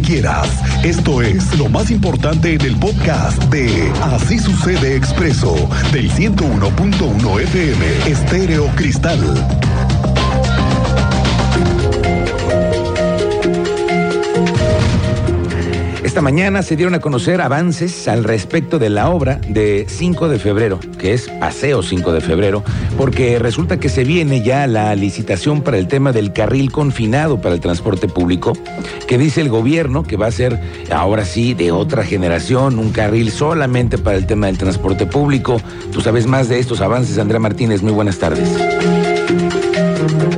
quieras. Esto es lo más importante en el podcast de Así sucede expreso del 101.1 FM Estéreo Cristal. Esta mañana se dieron a conocer avances al respecto de la obra de 5 de febrero, que es Paseo 5 de febrero, porque resulta que se viene ya la licitación para el tema del carril confinado para el transporte público, que dice el gobierno que va a ser ahora sí de otra generación, un carril solamente para el tema del transporte público. Tú sabes más de estos avances, Andrea Martínez, muy buenas tardes.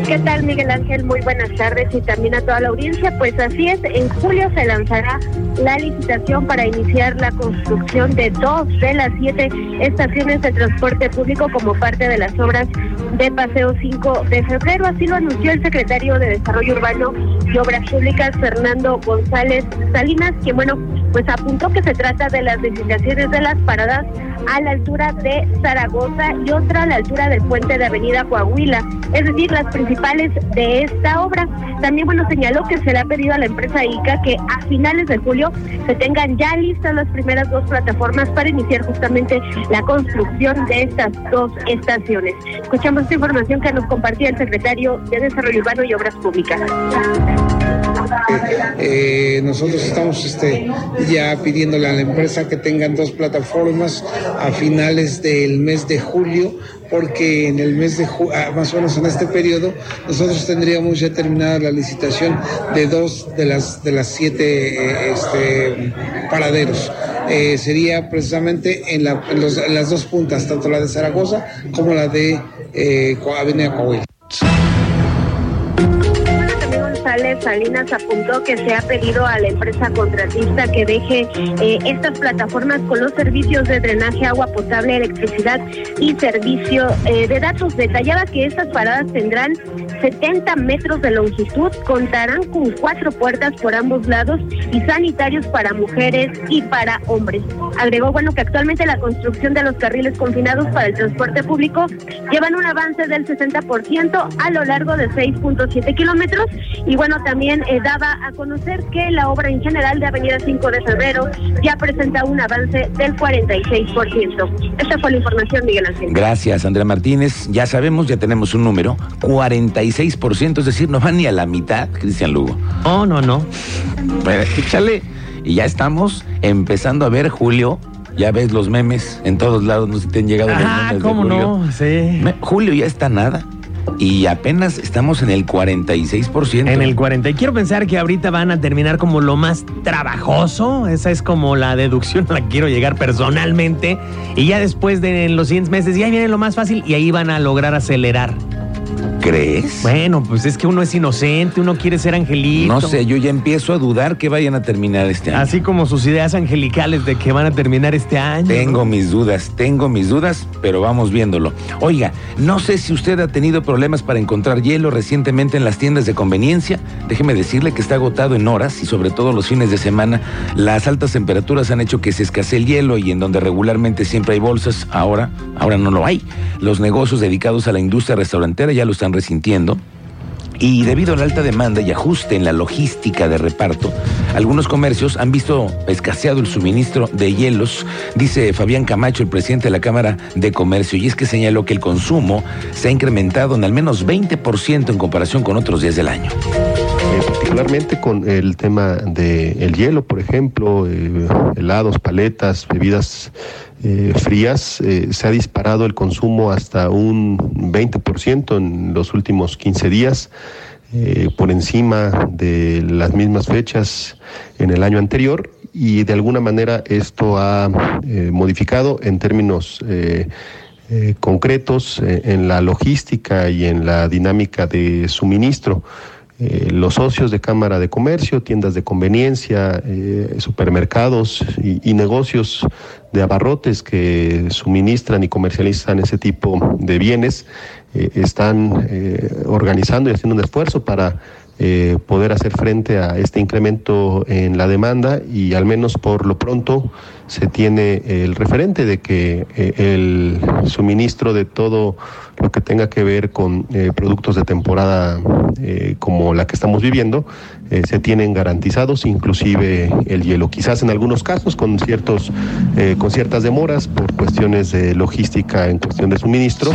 ¿Qué tal, Miguel Ángel? Muy buenas tardes y también a toda la audiencia. Pues así es, en julio se lanzará la licitación para iniciar la construcción de dos de las siete estaciones de transporte público como parte de las obras de Paseo 5 de febrero. Así lo anunció el secretario de Desarrollo Urbano y Obras Públicas, Fernando González Salinas, quien, bueno, pues apuntó que se trata de las licitaciones de las paradas a la altura de Zaragoza y otra a la altura del puente de Avenida Coahuila, es decir, las principales de esta obra. También, bueno, señaló que se le ha pedido a la empresa ICA que a finales de julio se tengan ya listas las primeras dos plataformas para iniciar justamente la construcción de estas dos estaciones. Escuchamos esta información que nos compartía el secretario de Desarrollo Urbano y Obras Públicas. Eh, nosotros estamos este, ya pidiéndole a la empresa que tengan dos plataformas a finales del mes de julio, porque en el mes de julio, ah, más o menos en este periodo, nosotros tendríamos ya terminada la licitación de dos de las de las siete eh, este, paraderos. Eh, sería precisamente en, las dos puntas, tanto la de Zaragoza como la de eh, Avenida Coahuila. Salinas apuntó que se ha pedido a la empresa contratista que deje eh, estas plataformas con los servicios de drenaje, agua potable, electricidad y servicio eh, de datos. Detallaba que estas paradas tendrán 70 metros de longitud, contarán con cuatro puertas por ambos lados y sanitarios para mujeres y para hombres. Agregó, bueno, que actualmente la construcción de los carriles confinados para el transporte público llevan un avance del 60% a lo largo de 6.7 kilómetros y bueno, también eh, daba a conocer que la obra en general de Avenida 5 de Febrero ya presenta un avance del 46%. Esta fue la información, Miguel Ángel. Gracias, Andrea Martínez. Ya sabemos, ya tenemos un número, 46%, es decir, no van ni a la mitad, Cristian Lugo. No, no, no. Pero, échale. Y ya estamos empezando a ver, Julio, ya ves los memes en todos lados, no sé si te han llegado ah, los memes ¿cómo de Julio. no? Sí. Me- Julio ya está nada. Y apenas estamos en el 46%. En el 40. Y quiero pensar que ahorita van a terminar como lo más trabajoso. Esa es como la deducción a la que quiero llegar personalmente. Y ya después de los siguientes meses, ya viene lo más fácil y ahí van a lograr acelerar. ¿Crees? Bueno, pues es que uno es inocente, uno quiere ser angelito. No sé, yo ya empiezo a dudar que vayan a terminar este año. Así como sus ideas angelicales de que van a terminar este año. Tengo mis dudas, tengo mis dudas, pero vamos viéndolo. Oiga, no sé si usted ha tenido problemas para encontrar hielo recientemente en las tiendas de conveniencia. Déjeme decirle que está agotado en horas y sobre todo los fines de semana. Las altas temperaturas han hecho que se escasee el hielo y en donde regularmente siempre hay bolsas, ahora, ahora no lo hay. Los negocios dedicados a la industria restaurantera ya lo están resintiendo. Y debido a la alta demanda y ajuste en la logística de reparto, algunos comercios han visto escaseado el suministro de hielos, dice Fabián Camacho, el presidente de la Cámara de Comercio, y es que señaló que el consumo se ha incrementado en al menos 20% en comparación con otros días del año. Eh, particularmente con el tema del hielo, por ejemplo, eh, helados, paletas, bebidas eh, frías, se ha disparado el consumo hasta un 20% en los últimos 15 días, por encima de las mismas fechas en el año anterior y de alguna manera esto ha modificado en términos concretos en la logística y en la dinámica de suministro. Eh, los socios de Cámara de Comercio, tiendas de conveniencia, eh, supermercados y, negocios de abarrotes que suministran y comercializan ese tipo de bienes eh, están organizando y haciendo un esfuerzo para eh, poder hacer frente a este incremento en la demanda y al menos por lo pronto se tiene el referente de que eh, el suministro de todo lo que tenga que ver con eh, productos de temporada eh, como la que estamos viviendo se tienen garantizados, inclusive el hielo. Quizás en algunos casos con ciertos, con ciertas demoras por cuestiones de logística en cuestión de suministro.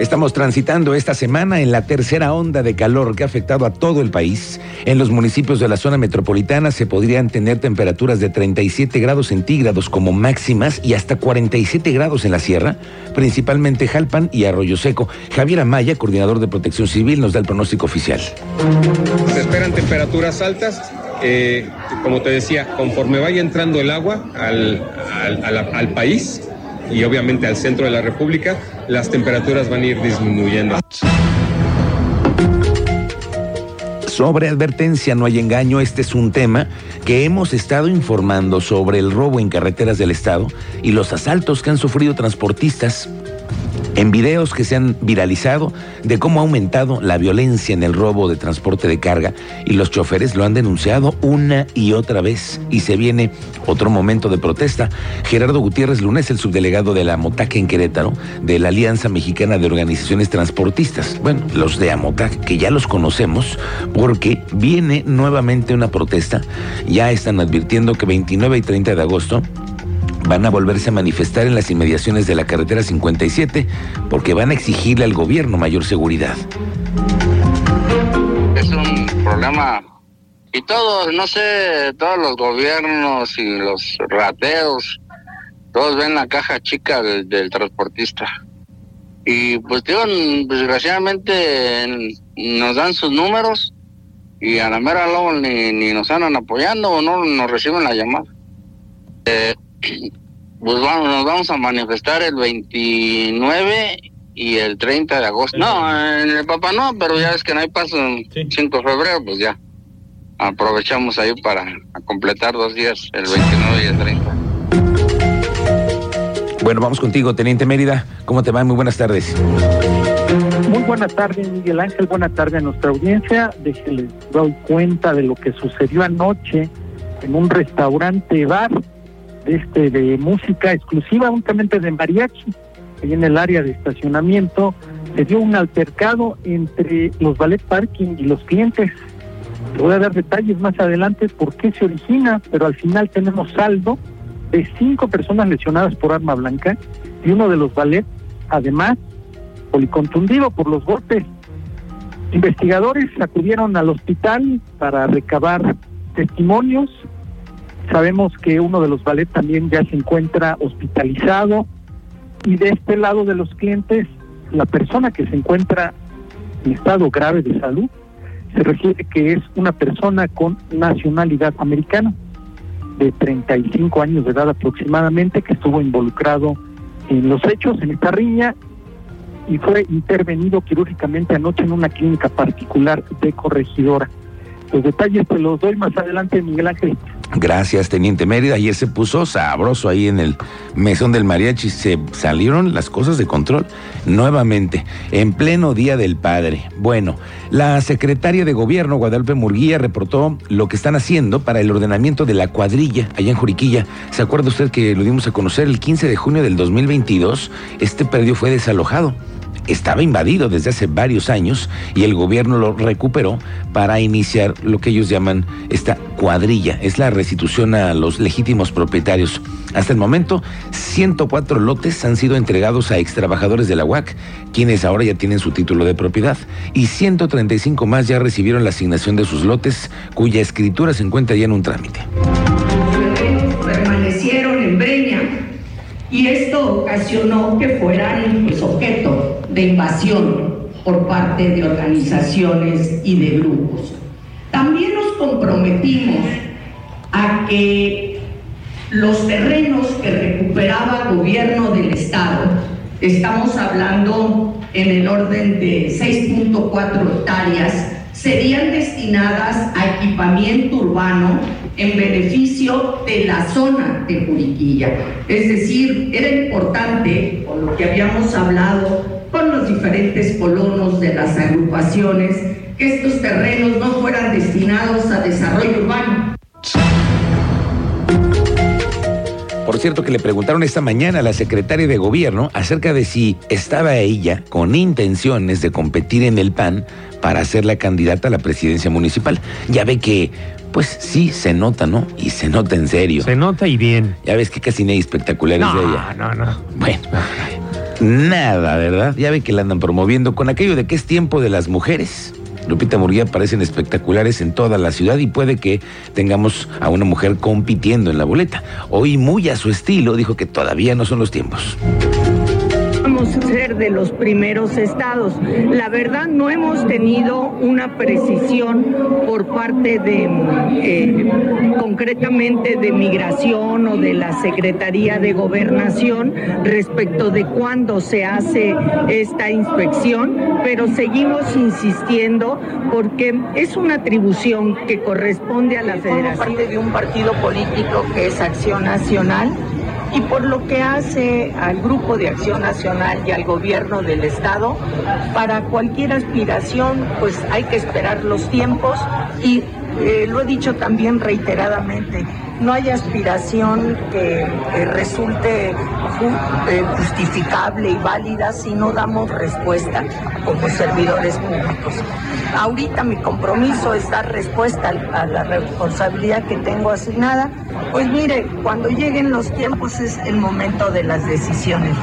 Estamos transitando esta semana en la tercera onda de calor que ha afectado a todo el país. En los municipios de la zona metropolitana se podrían tener temperaturas de 37 grados centígrados como máximas y hasta 47 grados en la sierra, principalmente Jalpan y Arroyo Seco. Javier Amaya, coordinador de Protección Civil, nos da el pronóstico oficial. Se esperan temperaturas altas. eh, como te decía, conforme vaya entrando el agua al, al- país y obviamente al centro de la República, las temperaturas van a ir disminuyendo. Sobre advertencia, no hay engaño, este es un tema que hemos estado informando sobre el robo en carreteras del Estado y los asaltos que han sufrido transportistas en videos que se han viralizado de cómo ha aumentado la violencia en el robo de transporte de carga y los choferes lo han denunciado una y otra vez. Y se viene otro momento de protesta. Gerardo Gutiérrez Lunes, el subdelegado de la Amotac en Querétaro, de la Alianza Mexicana de Organizaciones Transportistas, bueno, los de Amotac, que ya los conocemos, porque viene nuevamente una protesta, ya están advirtiendo que 29 y 30 de agosto van a volverse a manifestar en las inmediaciones de la carretera 57 porque van a exigirle al gobierno mayor seguridad. es un problema y todos, no sé, todos los gobiernos y los rateos, todos ven la caja chica del, transportista. Y pues digo, desgraciadamente nos dan sus números y a la mera luego ni, ni nos andan apoyando o no nos reciben la llamada. Eh, pues vamos, nos vamos a manifestar el 29 y el 30 de agosto. No, en el Papá no, pero ya es que no hay paso en 5 de febrero, pues ya. Aprovechamos ahí para completar dos días, el 29 y el 30. Bueno, vamos contigo, Teniente Mérida. ¿Cómo te va? Muy buenas tardes. Muy buenas tardes, Miguel Ángel. Buenas tardes a nuestra audiencia. Déjenles doy cuenta de lo que sucedió anoche en un restaurante bar este, de música exclusiva, únicamente de mariachi, ahí en el área de estacionamiento. Se dio un altercado entre los ballet parking y los clientes. Te voy a dar detalles más adelante por qué se origina, pero al final tenemos saldo de cinco personas lesionadas por arma blanca y uno de los ballet, además, policontundido por los golpes. Investigadores acudieron al hospital para recabar testimonios. Sabemos que uno de los ballet también ya se encuentra hospitalizado. Y de este lado de los clientes, la persona que se encuentra en estado grave de salud se refiere que es una persona con nacionalidad americana de 35 años de edad aproximadamente que estuvo involucrado en los hechos, en esta riña y fue intervenido quirúrgicamente anoche en una clínica particular de corregidora. Los detalles te los doy más adelante, Miguel Ángel. Gracias, Teniente Mérida. Ayer se puso sabroso ahí en el mesón del mariachi. Se salieron las cosas de control nuevamente, en pleno Día del Padre. Bueno, la secretaria de Gobierno, Guadalupe Murguía, reportó lo que están haciendo para el ordenamiento de la cuadrilla allá en Juriquilla. ¿Se acuerda usted que lo dimos a conocer el 15 de junio del 2022? Este predio fue desalojado estaba invadido desde hace varios años y el gobierno lo recuperó para iniciar lo que ellos llaman esta cuadrilla. Es la restitución a los legítimos propietarios. Hasta el momento, 104 lotes han sido entregados a extrabajadores de la UAC, quienes ahora ya tienen su título de propiedad, y 135 más ya recibieron la asignación de sus lotes, cuya escritura se encuentra ya en un trámite. Y esto ocasionó que fueran objeto de invasión por parte de organizaciones y de grupos. También nos comprometimos a que los terrenos que recuperaba el gobierno del Estado, estamos hablando en el orden de 6.4 hectáreas, serían destinadas a equipamiento urbano en beneficio de la zona de Juriquilla. Es decir, era importante, con lo que habíamos hablado con los diferentes colonos de las agrupaciones, que estos terrenos no fueran destinados a desarrollo urbano. Por cierto que le preguntaron esta mañana a la secretaria de gobierno acerca de si estaba ella con intenciones de competir en el PAN para ser la candidata a la presidencia municipal. Ya ve que, pues sí, se nota, ¿no? Y se nota en serio. Se nota y bien. Ya ves que casi no hay espectaculares No, de ella. no, no. Bueno, nada, ¿verdad? Ya ve que la andan promoviendo con aquello de que es tiempo de las mujeres. Lupita Murguía aparecen espectaculares en toda la ciudad y puede que tengamos a una mujer compitiendo en la boleta. Hoy, muy a su estilo, dijo que todavía no son los tiempos. Ser de los primeros estados. La verdad no hemos tenido una precisión por parte de, eh, concretamente de migración o de la Secretaría de Gobernación respecto de cuándo se hace esta inspección, pero seguimos insistiendo porque es una atribución que corresponde a la Federación. parte de un partido político que es Acción Nacional y por lo que hace al Grupo de Acción Nacional y al gobierno del Estado, para cualquier aspiración, pues hay que esperar los tiempos y eh, lo he dicho también reiteradamente, no hay aspiración que resulte eh, justificable y válida si no damos respuesta como servidores públicos. Ahorita mi compromiso es dar respuesta a la responsabilidad que tengo asignada. Pues mire, cuando lleguen los tiempos es el momento de las decisiones.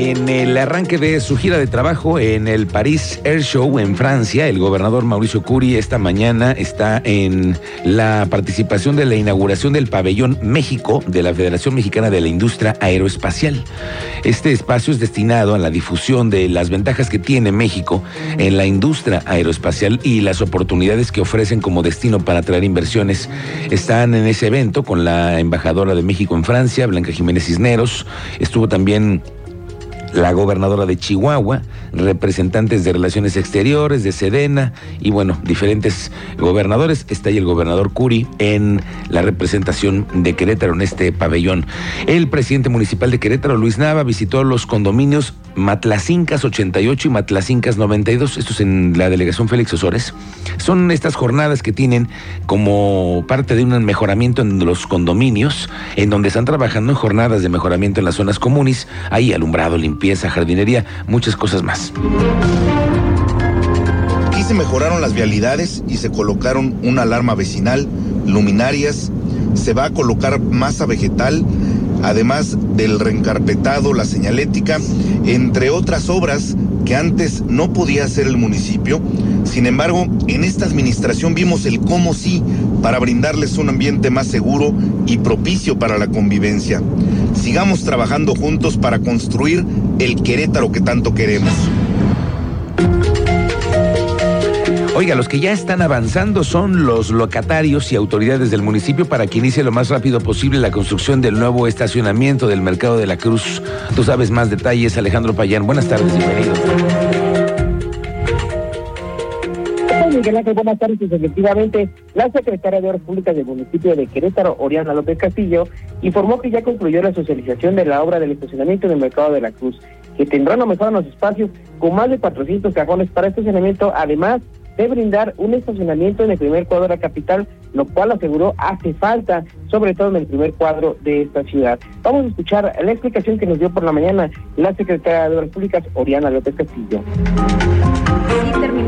En el arranque de su gira de trabajo en el Paris Air Show en Francia, el gobernador Mauricio Curi esta mañana está en la participación de la inauguración del pabellón México de la Federación Mexicana de la Industria Aeroespacial. Este espacio es destinado a la difusión de las ventajas que tiene México en la industria aeroespacial y las oportunidades que ofrecen como destino para atraer inversiones. Están en ese evento con la embajadora de México en Francia, Blanca Jiménez Cisneros. Estuvo también la gobernadora de Chihuahua, representantes de Relaciones Exteriores, de Sedena y bueno, diferentes gobernadores. Está ahí el gobernador Curi en la representación de Querétaro en este pabellón. El presidente municipal de Querétaro, Luis Nava, visitó los condominios Matlacincas 88 y Matlacincas 92, estos en la delegación Félix Osores. Son estas jornadas que tienen como parte de un mejoramiento en los condominios, en donde están trabajando en jornadas de mejoramiento en las zonas comunes, hay alumbrado, limpieza, jardinería, muchas cosas más. Aquí se mejoraron las vialidades y se colocaron una alarma vecinal, luminarias, se va a colocar masa vegetal, además del reencarpetado, la señalética, entre otras obras que antes no podía hacer el municipio. Sin embargo, en esta administración vimos el cómo sí para brindarles un ambiente más seguro y propicio para la convivencia. Sigamos trabajando juntos para construir el Querétaro que tanto queremos. Oiga, los que ya están avanzando son los locatarios y autoridades del municipio para que inicie lo más rápido posible la construcción del nuevo estacionamiento del Mercado de la Cruz. Tú sabes más detalles, Alejandro Payán. Buenas tardes, bienvenido. Buenas tardes. Pues, Efectivamente, la secretaria de Obras Públicas del municipio de Querétaro, Oriana López Castillo, informó que ya concluyó la socialización de la obra del estacionamiento en el Mercado de la Cruz, que tendrá una mejora en los espacios con más de 400 cajones para estacionamiento, además de brindar un estacionamiento en el primer cuadro de la capital, lo cual aseguró hace falta, sobre todo en el primer cuadro de esta ciudad. Vamos a escuchar la explicación que nos dio por la mañana la secretaria de Obras Públicas, Oriana López Castillo.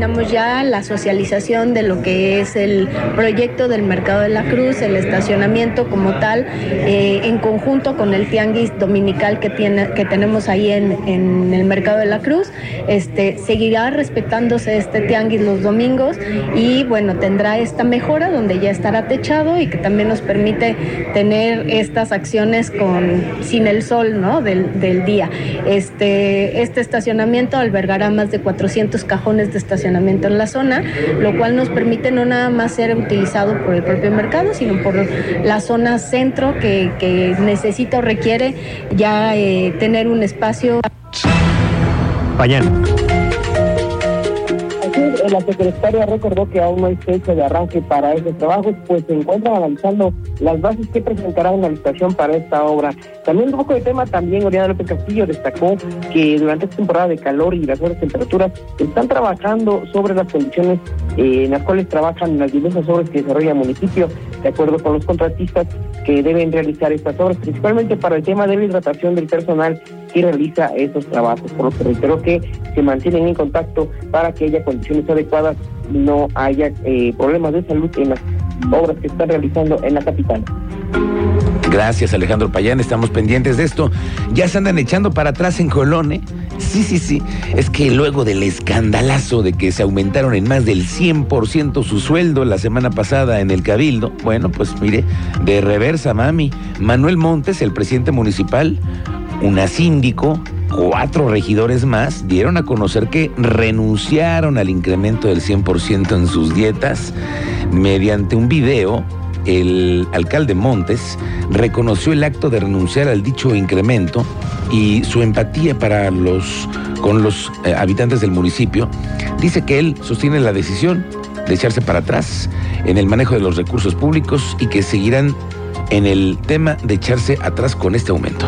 Terminamos ya la socialización de lo que es el proyecto del Mercado de la Cruz, el estacionamiento como tal, eh, en conjunto con el tianguis dominical que, tiene, que tenemos ahí en, en el Mercado de la Cruz. Este, seguirá respetándose este tianguis los domingos y bueno, tendrá esta mejora donde ya estará techado y que también nos permite tener estas acciones con, sin el sol ¿no? del, del día. Este, este estacionamiento albergará más de 400 cajones de estacionamiento en la zona, lo cual nos permite no nada más ser utilizado por el propio mercado, sino por la zona centro que, que necesita o requiere ya eh, tener un espacio. La secretaria recordó que aún no hay fecha de arranque para estos trabajos, pues se encuentran analizando las bases que presentará una licitación para esta obra. También un poco de tema, también Oriana López Castillo destacó que durante esta temporada de calor y las altas temperaturas están trabajando sobre las condiciones eh, en las cuales trabajan las diversas obras que desarrolla el municipio, de acuerdo con los contratistas que deben realizar estas obras, principalmente para el tema de la hidratación del personal que realiza esos trabajos. Por lo que reitero que se mantienen en contacto para que haya condiciones adecuadas y no haya eh, problemas de salud en las obras que están realizando en la capital. Gracias, Alejandro Payán. Estamos pendientes de esto. Ya se andan echando para atrás en Colón, ¿eh? Sí, sí, sí. Es que luego del escandalazo de que se aumentaron en más del 100% su sueldo la semana pasada en el Cabildo, bueno, pues mire, de reversa, mami. Manuel Montes, el presidente municipal, una síndico, cuatro regidores más dieron a conocer que renunciaron al incremento del 100% en sus dietas mediante un video el alcalde Montes reconoció el acto de renunciar al dicho incremento y su empatía para los con los eh, habitantes del municipio. Dice que él sostiene la decisión de echarse para atrás en el manejo de los recursos públicos y que seguirán en el tema de echarse atrás con este aumento.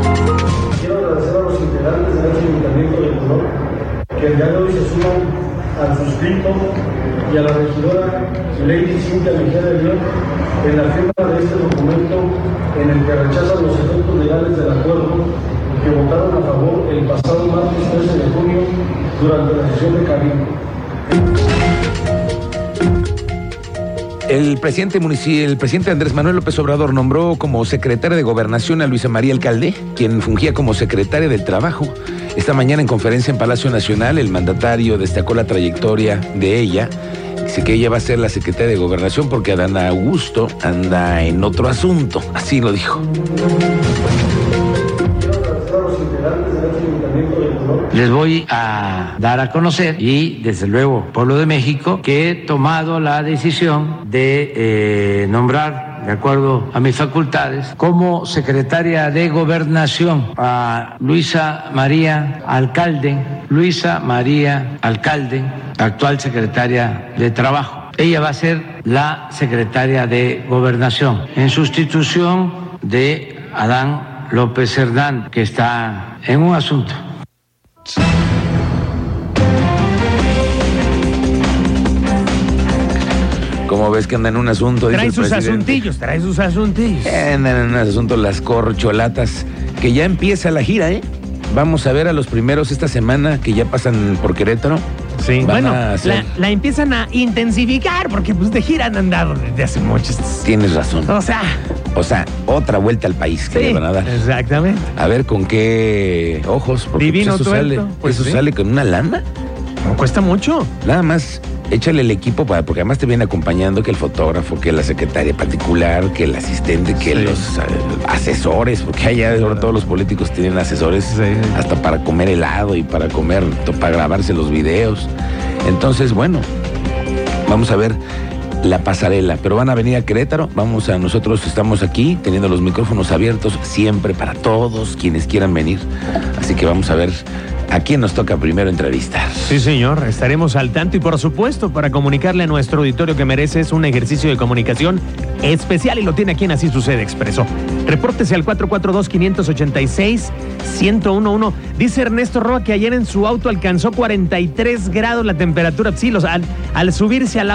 Suscrito y a la regidora Lady Cintia Mejía de León en la firma de este documento en el que rechazan los efectos legales del acuerdo que votaron a favor el pasado martes 13 de junio durante la sesión de Cabildo. El presidente, el presidente Andrés Manuel López Obrador nombró como secretaria de Gobernación a Luisa María Alcalde, quien fungía como secretaria del Trabajo. Esta mañana en conferencia en Palacio Nacional, el mandatario destacó la trayectoria de ella. Dice que ella va a ser la secretaria de Gobernación porque Adán Augusto anda en otro asunto. Así lo dijo. Les voy a dar a conocer y desde luego Pueblo de México que he tomado la decisión de eh, nombrar de acuerdo a mis facultades como secretaria de gobernación a Luisa María Alcalde, Luisa María Alcalde, actual secretaria de Trabajo. Ella va a ser la secretaria de gobernación en sustitución de Adán López Hernán, que está en un asunto. Como ves que andan en un asunto. Trae sus asuntillos, trae sus asuntillos. Andan en un asunto las corcholatas, que ya empieza la gira, ¿eh? Vamos a ver a los primeros esta semana que ya pasan por Querétaro. Sí, Van bueno, a hacer- la, la empiezan a intensificar porque pues de gira han andado desde hace mucho. Tienes razón. O sea, O sea, otra vuelta al país que Sí, le van a dar. Exactamente. A ver con qué ojos, porque Divino pues, eso, tuerto, sale, pues eso sí. sale con una lana. No cuesta mucho. Nada más, échale el equipo para, porque además te viene acompañando que el fotógrafo, que la secretaria particular, que el asistente, que los eh, asesores, porque allá ahora todos los políticos tienen asesores hasta para comer helado y para comer, para grabarse los videos. Entonces, bueno, vamos a ver la pasarela, pero van a venir a Querétaro, vamos a nosotros estamos aquí teniendo los micrófonos abiertos siempre para todos quienes quieran venir, así que vamos a ver a quién nos toca primero entrevistar. Sí, señor, estaremos al tanto y por supuesto para comunicarle a nuestro auditorio que merece es un ejercicio de comunicación especial y lo tiene aquí en Así Sucede Expreso. Repórtese al 442-586-1011. Dice Ernesto Roa que ayer en su auto alcanzó 43 grados la temperatura. Sí, al subirse al